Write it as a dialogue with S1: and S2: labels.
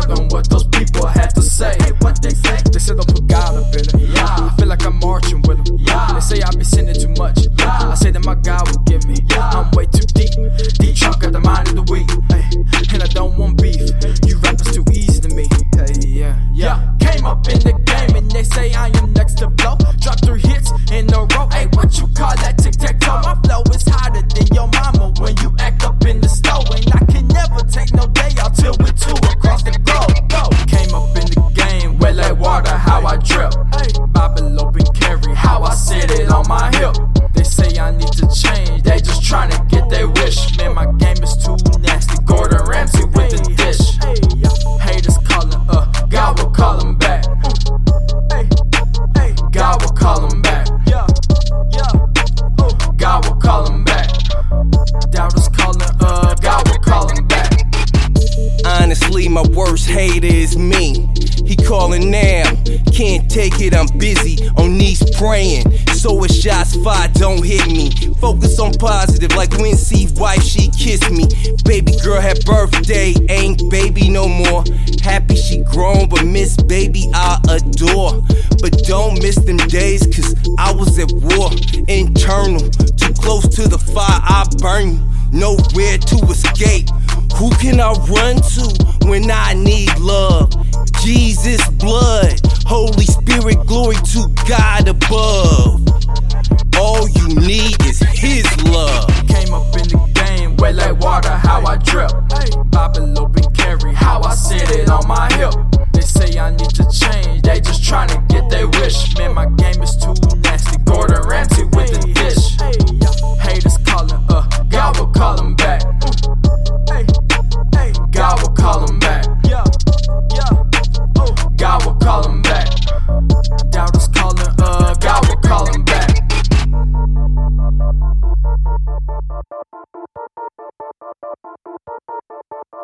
S1: Stuck on what those people have to say. Hey, what they say? They said don't put God up in it. Yeah. I feel like I'm marching with them. Yeah. They say I be sinning too much. Yeah. I say that my God will I drip. Bible open carry, how I sit it on my hip. They say I need to change, they just trying to get their wish. Man, my game is too nasty. Gordon Ramsay with the dish. Haters calling, uh, God will call them back. God will call them back. God will call them back. Doubters calling, uh, God will call them back.
S2: Honestly, my worst hater is me. He calling now, can't take it, I'm busy. On knees praying, so if shots fired, don't hit me. Focus on positive, like when see wife, she kissed me. Baby girl had birthday, ain't baby no more. Happy she grown, but miss baby, I adore. But don't miss them days, cause I was at war. Internal, too close to the fire, I burn you. Nowhere to escape. Who can I run to when I need love? Jesus' blood, Holy Spirit, glory to God above. All you need is His love.
S1: Came up in the game, wet like water, how I drip. Bible open carry, how I sit it on my hip. They say I need to change, they just trying to get their wish. Man, my